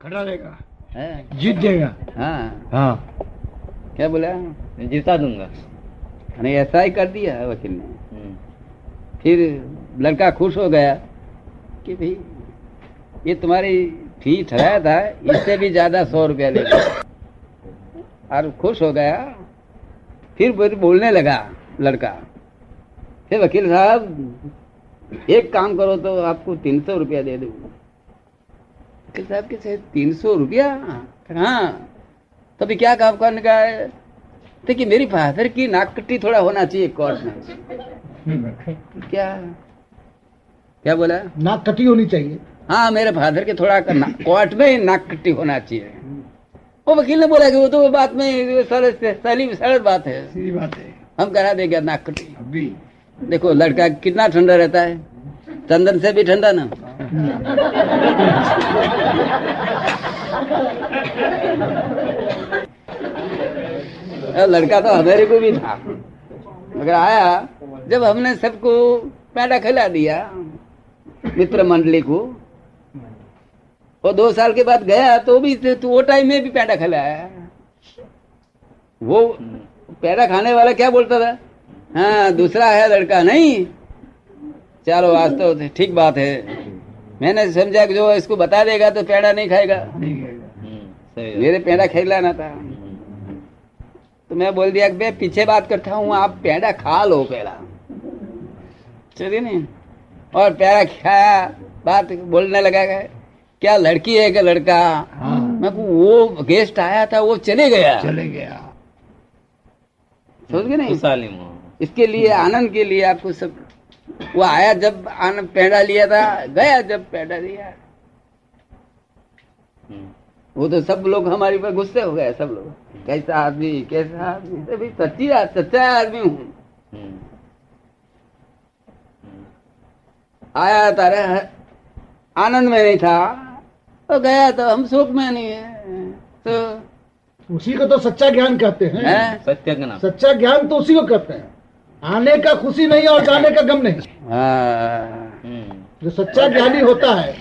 खड़ा रहेगा। जीत देगा हाँ। हाँ। क्या बोला? जिता दूँगा। नहीं ऐसा ही कर दिया है वकील ने। हम्म, फिर लड़का खुश हो गया कि भाई ये तुम्हारी फ़ी ठहराया था इससे भी ज़्यादा सौ रुपया ले और खुश हो गया। फिर बोलने लगा लड़का फिर वकील साहब एक काम करो तो आपको तीन सौ रुपया दे दूँ वकील साहब कैसे तीन सौ रुपया? हाँ। तो अभी क्या काम करने का है? देखिए मेरी फादर की नाक कट्टी थोड़ा होना चाहिए कोर्ट में क्या? क्या बोला? नाक कटी होनी चाहिए। हाँ मेरे फादर के थोड़ा कोर्ट में नाक कट्टी होना चाहिए। वो वकील ने बोला कि वो तो वो बात में सरल सरली बात है। सीधी बात है। हम करा देंगे नाक कट्टी। देखो लड़का कितना ठंडा रहता है। चंदन से भी ठंडा ना। लड़का तो हमारे को भी था। मगर आया, जब हमने सबको पैदा खिला दिया, मित्र मंडली को वो दो साल के बाद गया तो भी तो वो टाइम में भी पैदा खिलाया वो पैदा खाने वाला क्या बोलता था? हाँ दूसरा है लड़का नहीं। चलो, आज तो ठीक बात है। मैंने समझा कि जो इसको बता देगा तो पेड़ा नहीं खाएगा। हम्म, सही है। मेरे पेड़ा खिलाना था। हम्म, तो मैं बोल दिया कि पीछे बात करता हूँ आप पेड़ा खा लो पहला चलिए नहीं। और पेड़ा खाया बात बोलने लगा कि क्या लड़की है क्या लड़का? हाँ। मैं वो गेस्ट आया था वो चले गया। चले गया। समझ गए नहीं? इसके लिए आनंद के लिए आपको सब वो आया जब आनंद पेड़ा लिया था गया जब पेड़ा लिया। हम्म, वो तो सब लोग हमारे ऊपर गुस्से हो गए सब लोग। कैसा आदमी कैसा आदमी तो भाई सच्ची सच्चा आदमी हूँ। हम्म, हम्म, आया तारे आनंद में नहीं था। तो गया तो हम शोक में नहीं है। तो उसी को तो सच्चा ज्ञान कहते हैं। है? सत्य के नाम सच्चा ज्ञान तो उसी को कहते हैं। आने का खुशी नहीं और जाने का गम नहीं। हाँ। जो सच्चा ज्ञानी होता है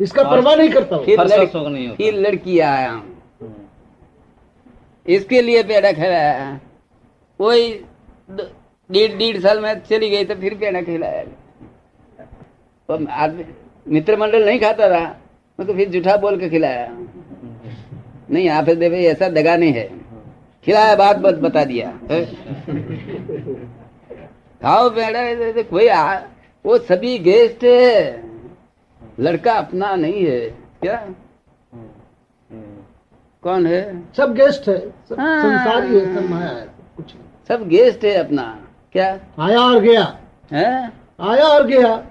इसका परवाह नहीं करता वो। फिर लड़की- नहीं लड़की आया इसके लिए पेड़ा खिलाया। वही डेढ़ डेढ़ साल में चली गई तो फिर पेड़ा खिलाया। तो आदमी मित्र मंडल नहीं खाता था। मैं तो फिर जूठा बोल के खिलाया। नहीं यहाँ पे ऐसा दगा नहीं है। खिलाया बात बस बता दिया। है? खाओ पेड़ा ऐसे- ऐसे कोई आ, वो सभी गेस्ट है। लड़का अपना नहीं है क्या? कौन है? सब गेस्ट है सब हाँ। संसारी है सब माया है कुछ नहीं। सब गेस्ट है अपना क्या? आया और गया। है? आया और गया।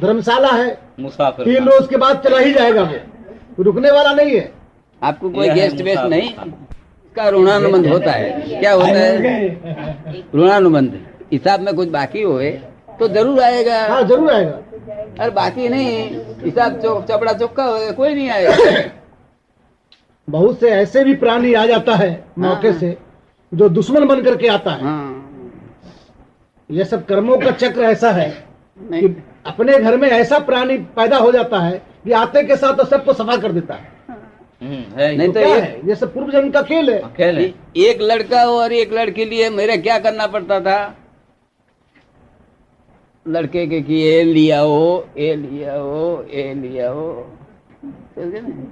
धर्मशाला है। मुसाफिर तीन रोज के बाद चला ही जाएगा वो। रुकने वाला नहीं है। आपको कोई गेस्ट वेस्ट नहीं। इसका ऋणानुबंध होता है। क्या होता है? ऋणानुबंध। हिसाब में कुछ बाकी होए तो ज़रूर आएगा। हाँ ज़रूर आएगा। और बाकी नहीं हिसाब चौक चपड़ा चौका होगा कोई नहीं आएगा। बहुत से ऐसे भी प्राणी आ जाता है मौके हाँ। से जो दुश्मन बन करके आता है। हाँ। ये सब कर्मों का चक्र ऐसा है कि अपने घर में ऐसा प्राणी पैदा हो जाता है कि आते के साथ तो सबको सफ़ा कर देता है। हम्म, है नहीं तो तो एक- ये सब पूर्व जन्म का खेल है। अकेले एक लड़का और एक लड़के लिए मेरे क्या करना पड़ता था? लड़के के कि ये लिया हो ये लिया हो ये लिया हो। समझे ना?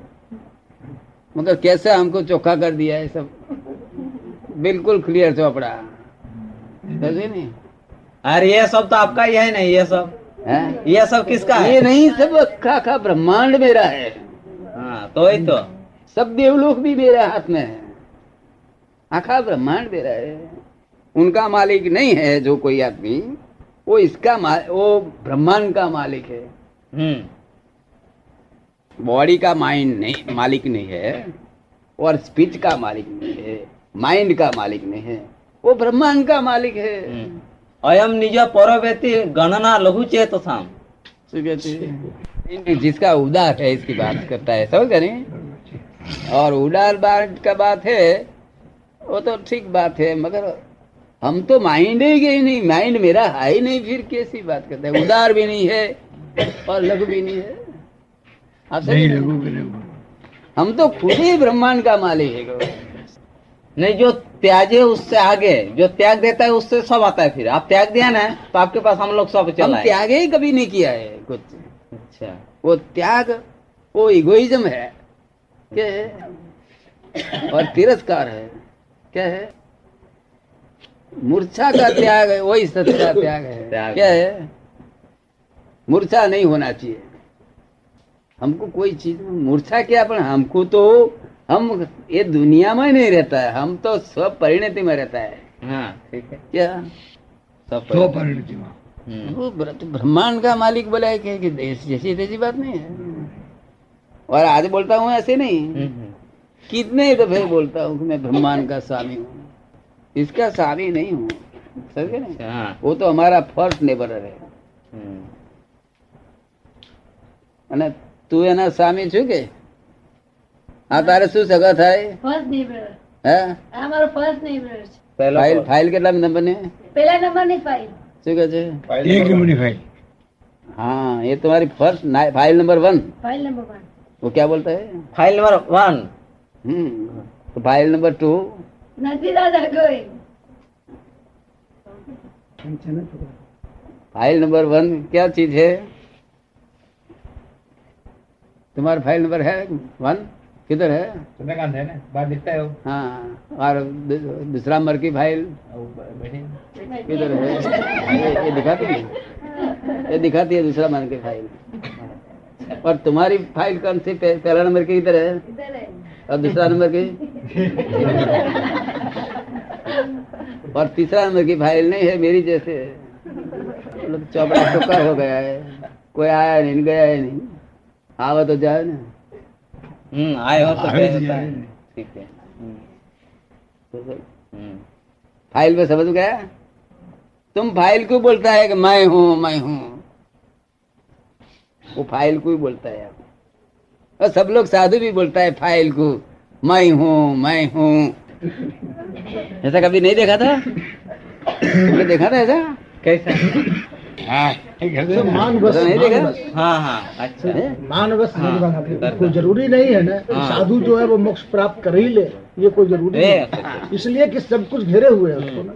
मगर कैसे हमको चोखा कर दिया है सब? बिल्कुल क्लियर चौपड़ा। समझे नहीं? अरे ये सब तो आपका ही है नहीं ये सब? है? ये सब किसका ये नहीं सब अखा अखा ब्रह्मांड मेरा है। हाँ तो वही तो। सब देवलोक भी मेरे हाथ में है। आखा ब्रह्मांड मेरा है। उनका मालिक नहीं है जो कोई आदमी। वो इसका वो ब्रह्मांड का मालिक है। हम्म। बॉडी का माइंड नहीं मालिक नहीं है और स्पीच का मालिक नहीं है माइंड का मालिक नहीं है वो ब्रह्मांड का मालिक है। हम्म। अयम निज परवेति गणना लघु चेत साम जिसका उदार है इसकी बात करता है समझ गए नहीं और उदार बात का बात है वो तो ठीक बात है मगर हम तो माइंड ही गई नहीं माइंड मेरा है ही नहीं फिर कैसी बात करते हैं? उदार भी नहीं है और लघु भी नहीं है। आप नहीं? लघु के लघु हम तो खुद ही ब्रह्मांड का मालिक है। नहीं जो त्याजे उससे आगे जो त्याग देता है उससे सब आता है फिर। आप त्याग दिया ना तो आपके पास हम लोग सब चला त्याग ही कभी नहीं किया है कुछ। अच्छा वो त्याग वो इगोइज्म है। क्या है? और तिरस्कार है। क्या है? मूर्छा का त्याग है वही सत्य का त्याग है। त्याग। क्या है? मूर्छा नहीं होना चाहिए। हमको कोई चीज़ मूर्छा क्या पर हमको तो हम ये दुनिया में नहीं रहता है हम तो स्व परिणति में रहता है। हाँ। ठीक है? क्या? सब तो परिणति में वो ब्रह्मांड का मालिक बोला है कि, जैसी तैसी बात नहीं है। और आज बोलता हूँ ऐसे नहीं। हम्म। कितने दफे बोलता हूँ कि मैं ब्रह्मांड का स्वामी हूँ। इसका स्वामी नहीं हूँ समझ गए ना अच्छा, हाँ वो तो हमारा फर्स्ट नेबर है हम्म, અને તું એના સ્વામી છું કે આ તારે શું સગા થાય ફર્સ્ટ નેબર હે આ મારો ફર્સ્ટ નેબર છે पहला ફાઇલ पर- ફાઇલ કેટલા નંબર ને પેલા નંબરની ફાઇલ શું કે છે एक नंबर फाइल हाँ ये तुम्हारी first file number one file number one वो क्या बोलता है फाइल नंबर वन हम्म तो फाइल नंबर टू નથી દાદા કોઈ फाइल नंबर वन क्या चीज है तुम्हारा फाइल नंबर है वन किधर है चंद्रकांत है ना बाहर दिखता है वो हाँ और दू- दूसरा नंबर की फाइल किधर है ये, ये दिखाती है ये दिखाती है दूसरा नंबर की फाइल और तुम्हारी फाइल कौन सी पह- पहला नंबर की किधर है इधर है और दूसरा नंबर की? और तीसरा नंबर की फ़ाइल नहीं है मेरी जैसे मतलब चौपड़ा टुक्का हो गया है। कोई आया नहीं गया है नहीं। आवा तो जाए ना। हम्म आए हो तो तो होता है। ठीक है। हम्म, फ़ाइल में समझ गया? तुम फ़ाइल को बोलता है कि मैं हूँ मैं हूँ। वो फ़ाइल को ही बोलता है। और सब लोग साधु भी बोलता है फ़ाइल को मैं हूँ मैं हूँ। ऐसा कभी नहीं देखा था? तुमने देखा था ऐसा? कैसा? तो मान बस तो नहीं देखा? हाँ हाँ अच्छा। मान बस हाँ, कोई ज़रूरी नहीं है ना। हाँ। साधु जो है वो मोक्ष प्राप्त कर ही ले। ये कोई ज़रूरी नहीं। है। इसलिए कि सब कुछ घेरे हुए हैं उसको ना।